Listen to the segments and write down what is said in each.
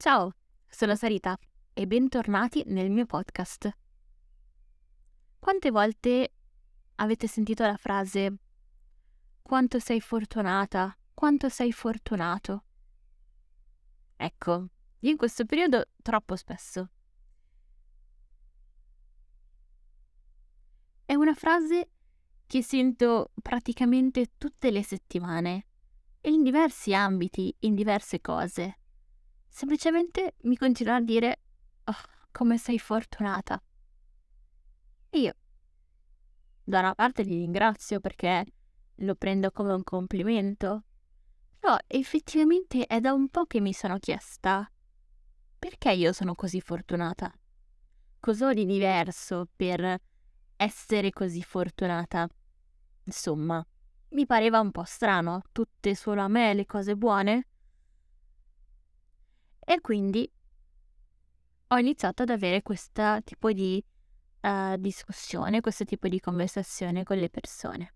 Ciao, sono Sarita e bentornati nel mio podcast. Quante volte avete sentito la frase quanto sei fortunata, quanto sei fortunato? Ecco, io in questo periodo troppo spesso. È una frase che sento praticamente tutte le settimane in diversi ambiti, in diverse cose. Semplicemente mi continua a dire oh, come sei fortunata. E io da una parte li ringrazio perché lo prendo come un complimento, però effettivamente è da un po' che mi sono chiesta perché io sono così fortunata? Cos'ho di diverso per essere così fortunata? Insomma, mi pareva un po' strano, tutte solo a me le cose buone. E quindi ho iniziato ad avere questo tipo di uh, discussione, questo tipo di conversazione con le persone.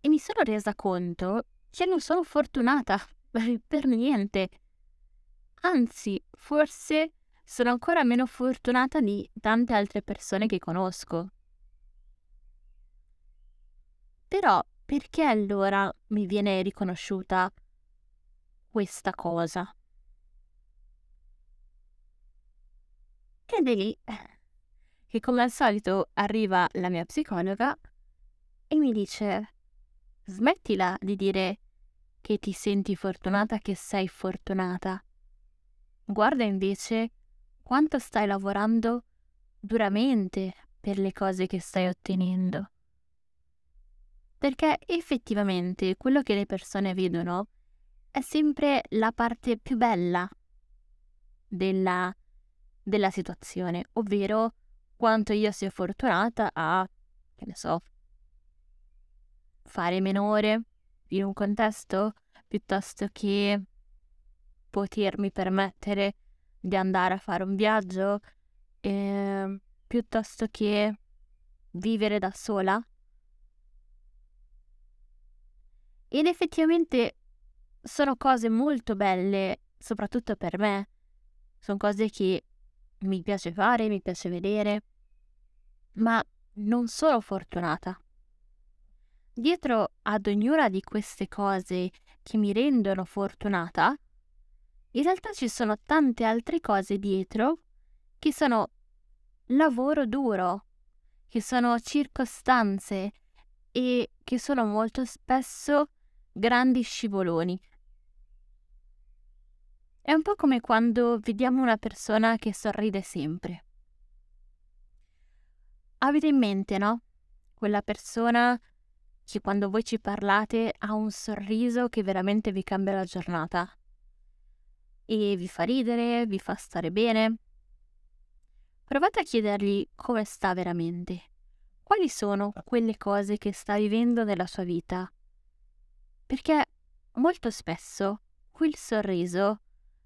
E mi sono resa conto che non sono fortunata per niente. Anzi, forse sono ancora meno fortunata di tante altre persone che conosco. Però perché allora mi viene riconosciuta questa cosa? Ed è lì che come al solito arriva la mia psicologa e mi dice smettila di dire che ti senti fortunata, che sei fortunata. Guarda invece quanto stai lavorando duramente per le cose che stai ottenendo. Perché effettivamente quello che le persone vedono è sempre la parte più bella della, della situazione, ovvero quanto io sia fortunata a, che ne so, fare meno ore in un contesto piuttosto che potermi permettere di andare a fare un viaggio eh, piuttosto che vivere da sola Ed effettivamente sono cose molto belle, soprattutto per me. Sono cose che mi piace fare, mi piace vedere, ma non sono fortunata. Dietro ad ognuna di queste cose che mi rendono fortunata, in realtà ci sono tante altre cose dietro che sono lavoro duro, che sono circostanze e che sono molto spesso grandi scivoloni. È un po' come quando vediamo una persona che sorride sempre. Avete in mente, no? Quella persona che quando voi ci parlate ha un sorriso che veramente vi cambia la giornata e vi fa ridere, vi fa stare bene. Provate a chiedergli come sta veramente. Quali sono quelle cose che sta vivendo nella sua vita perché molto spesso quel sorriso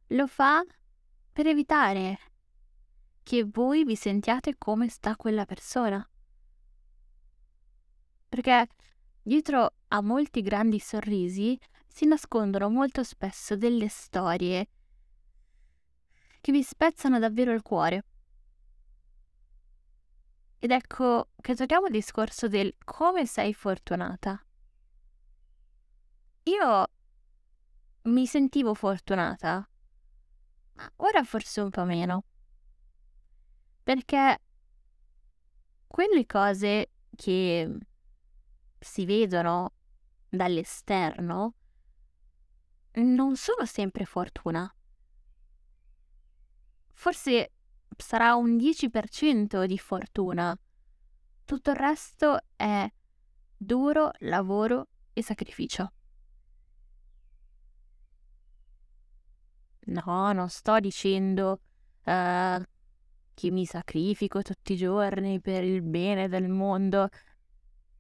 lo fa per evitare che voi vi sentiate come sta quella persona. Perché dietro a molti grandi sorrisi si nascondono molto spesso delle storie che vi spezzano davvero il cuore. Ed ecco che torniamo al discorso del come sei fortunata. Io mi sentivo fortunata, ma ora forse un po' meno. Perché quelle cose che si vedono dall'esterno non sono sempre fortuna. Forse sarà un 10% di fortuna. Tutto il resto è duro lavoro e sacrificio. No, non sto dicendo uh, che mi sacrifico tutti i giorni per il bene del mondo.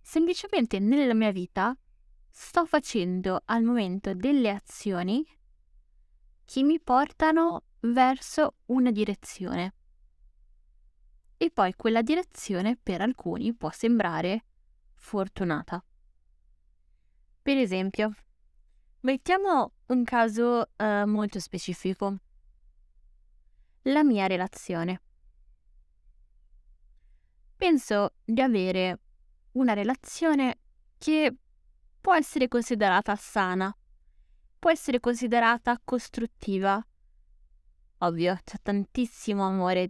Semplicemente nella mia vita sto facendo al momento delle azioni che mi portano verso una direzione. E poi quella direzione per alcuni può sembrare fortunata. Per esempio, Mettiamo un caso uh, molto specifico. la mia relazione. Penso di avere una relazione che può essere considerata sana, può essere considerata costruttiva. Ovvio, c'è tantissimo amore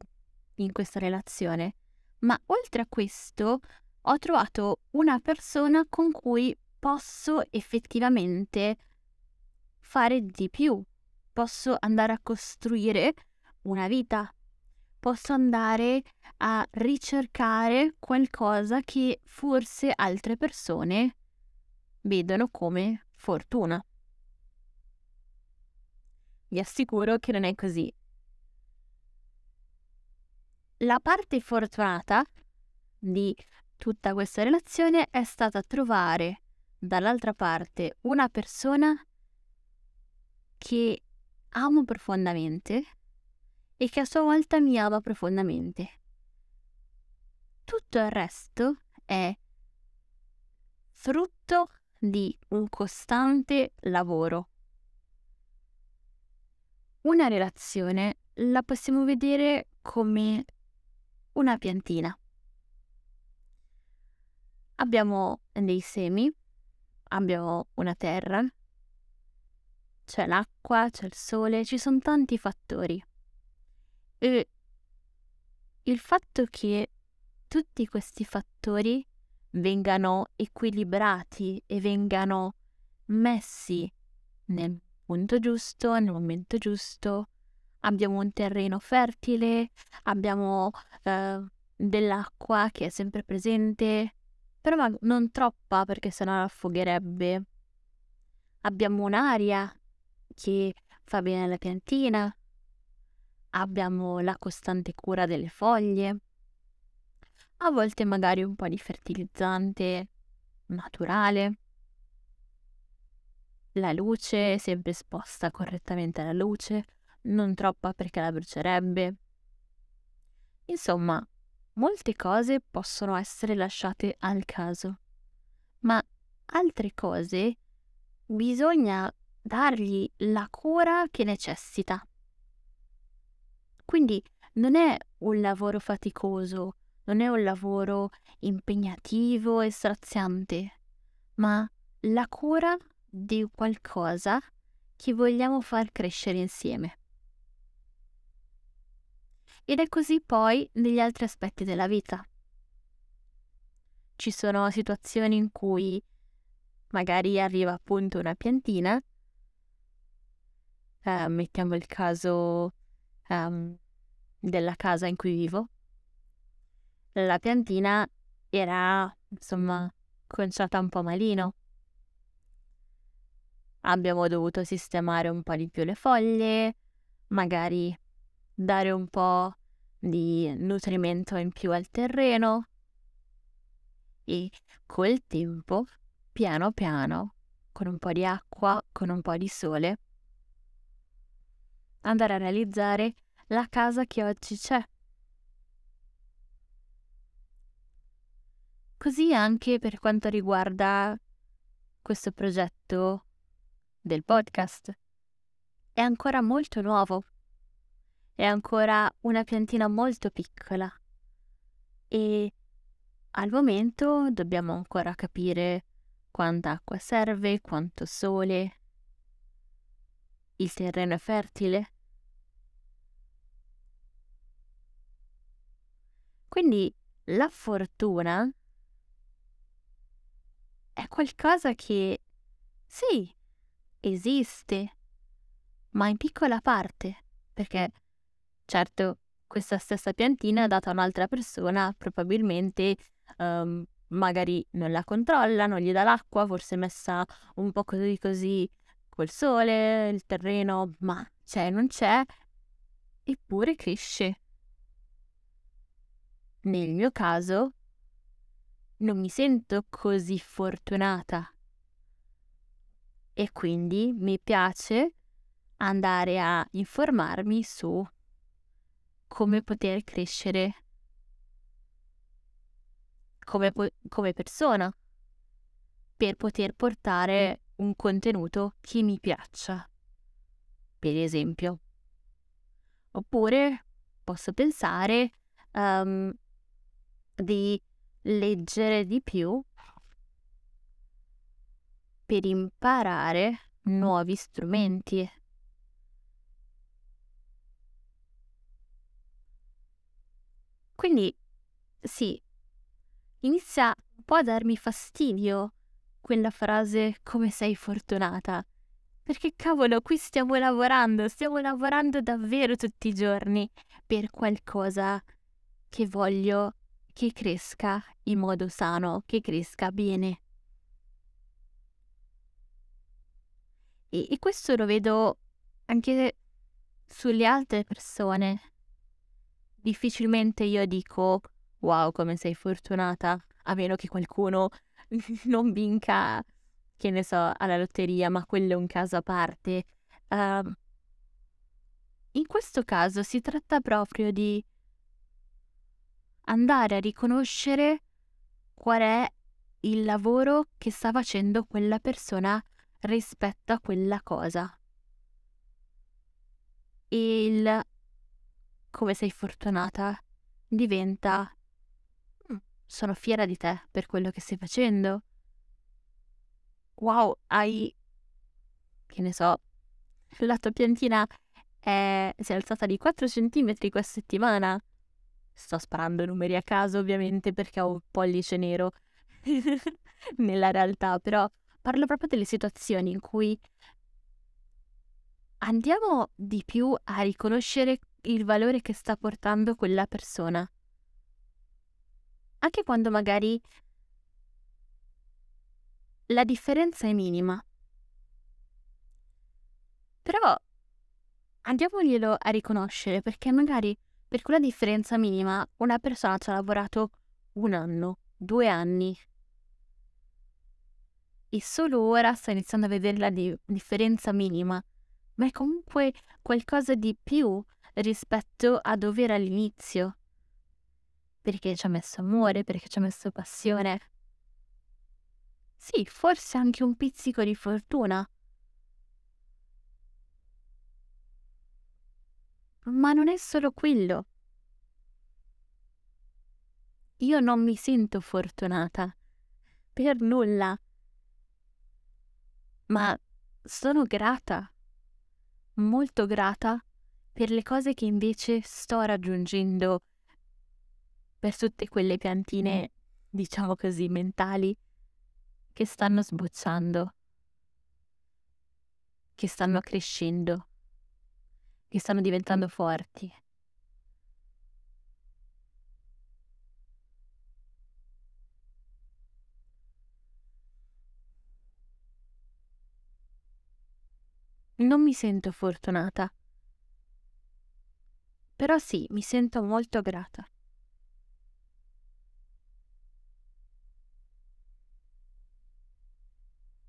in questa relazione, ma oltre a questo ho trovato una persona con cui posso effettivamente fare di più, posso andare a costruire una vita, posso andare a ricercare qualcosa che forse altre persone vedono come fortuna. Vi assicuro che non è così. La parte fortunata di tutta questa relazione è stata trovare dall'altra parte una persona che amo profondamente e che a sua volta mi ama profondamente. Tutto il resto è frutto di un costante lavoro. Una relazione la possiamo vedere come una piantina. Abbiamo dei semi, abbiamo una terra, c'è l'acqua, c'è il sole, ci sono tanti fattori. E il fatto che tutti questi fattori vengano equilibrati e vengano messi nel punto giusto, nel momento giusto, abbiamo un terreno fertile, abbiamo eh, dell'acqua che è sempre presente, però non troppa perché sennò affogherebbe. Abbiamo un'aria che fa bene alla piantina, abbiamo la costante cura delle foglie, a volte magari un po' di fertilizzante naturale, la luce sempre esposta correttamente alla luce, non troppa perché la brucerebbe. Insomma, molte cose possono essere lasciate al caso, ma altre cose bisogna dargli la cura che necessita. Quindi non è un lavoro faticoso, non è un lavoro impegnativo e straziante, ma la cura di qualcosa che vogliamo far crescere insieme. Ed è così poi negli altri aspetti della vita. Ci sono situazioni in cui magari arriva appunto una piantina, eh, mettiamo il caso um, della casa in cui vivo, la piantina era insomma conciata un po' malino. Abbiamo dovuto sistemare un po' di più le foglie, magari dare un po' di nutrimento in più al terreno. E col tempo, piano piano, con un po' di acqua, con un po' di sole, andare a realizzare la casa che oggi c'è. Così anche per quanto riguarda questo progetto del podcast. È ancora molto nuovo, è ancora una piantina molto piccola e al momento dobbiamo ancora capire quanta acqua serve, quanto sole, il terreno è fertile. Quindi la fortuna è qualcosa che sì, esiste, ma in piccola parte, perché certo questa stessa piantina data a un'altra persona probabilmente um, magari non la controlla, non gli dà l'acqua, forse è messa un po' così così col sole, il terreno, ma c'è, non c'è, eppure cresce. Nel mio caso non mi sento così fortunata e quindi mi piace andare a informarmi su come poter crescere come, come persona per poter portare un contenuto che mi piaccia, per esempio. Oppure posso pensare um, di leggere di più per imparare nuovi strumenti. Quindi sì, inizia un po' a darmi fastidio quella frase come sei fortunata. Perché cavolo, qui stiamo lavorando, stiamo lavorando davvero tutti i giorni per qualcosa che voglio che cresca in modo sano, che cresca bene. E, e questo lo vedo anche sulle altre persone. Difficilmente io dico wow come sei fortunata, a meno che qualcuno non vinca, che ne so, alla lotteria, ma quello è un caso a parte. Uh, in questo caso si tratta proprio di andare a riconoscere qual è il lavoro che sta facendo quella persona rispetto a quella cosa. E il come sei fortunata diventa mm, sono fiera di te per quello che stai facendo. Wow, hai che ne so, la tua piantina è, si è alzata di 4 cm questa settimana. Sto sparando numeri a caso, ovviamente, perché ho un pollice nero nella realtà, però parlo proprio delle situazioni in cui andiamo di più a riconoscere il valore che sta portando quella persona. Anche quando magari la differenza è minima. Però andiamoglielo a riconoscere perché magari per quella differenza minima una persona ci ha lavorato un anno, due anni. E solo ora sta iniziando a vedere la di- differenza minima, ma è comunque qualcosa di più rispetto a dove era all'inizio. Perché ci ha messo amore, perché ci ha messo passione. Sì, forse anche un pizzico di fortuna. Ma non è solo quello. Io non mi sento fortunata. Per nulla. Ma sono grata. Molto grata per le cose che invece sto raggiungendo. Per tutte quelle piantine, diciamo così, mentali che stanno sbocciando, che stanno crescendo che stanno diventando forti. Non mi sento fortunata, però sì, mi sento molto grata.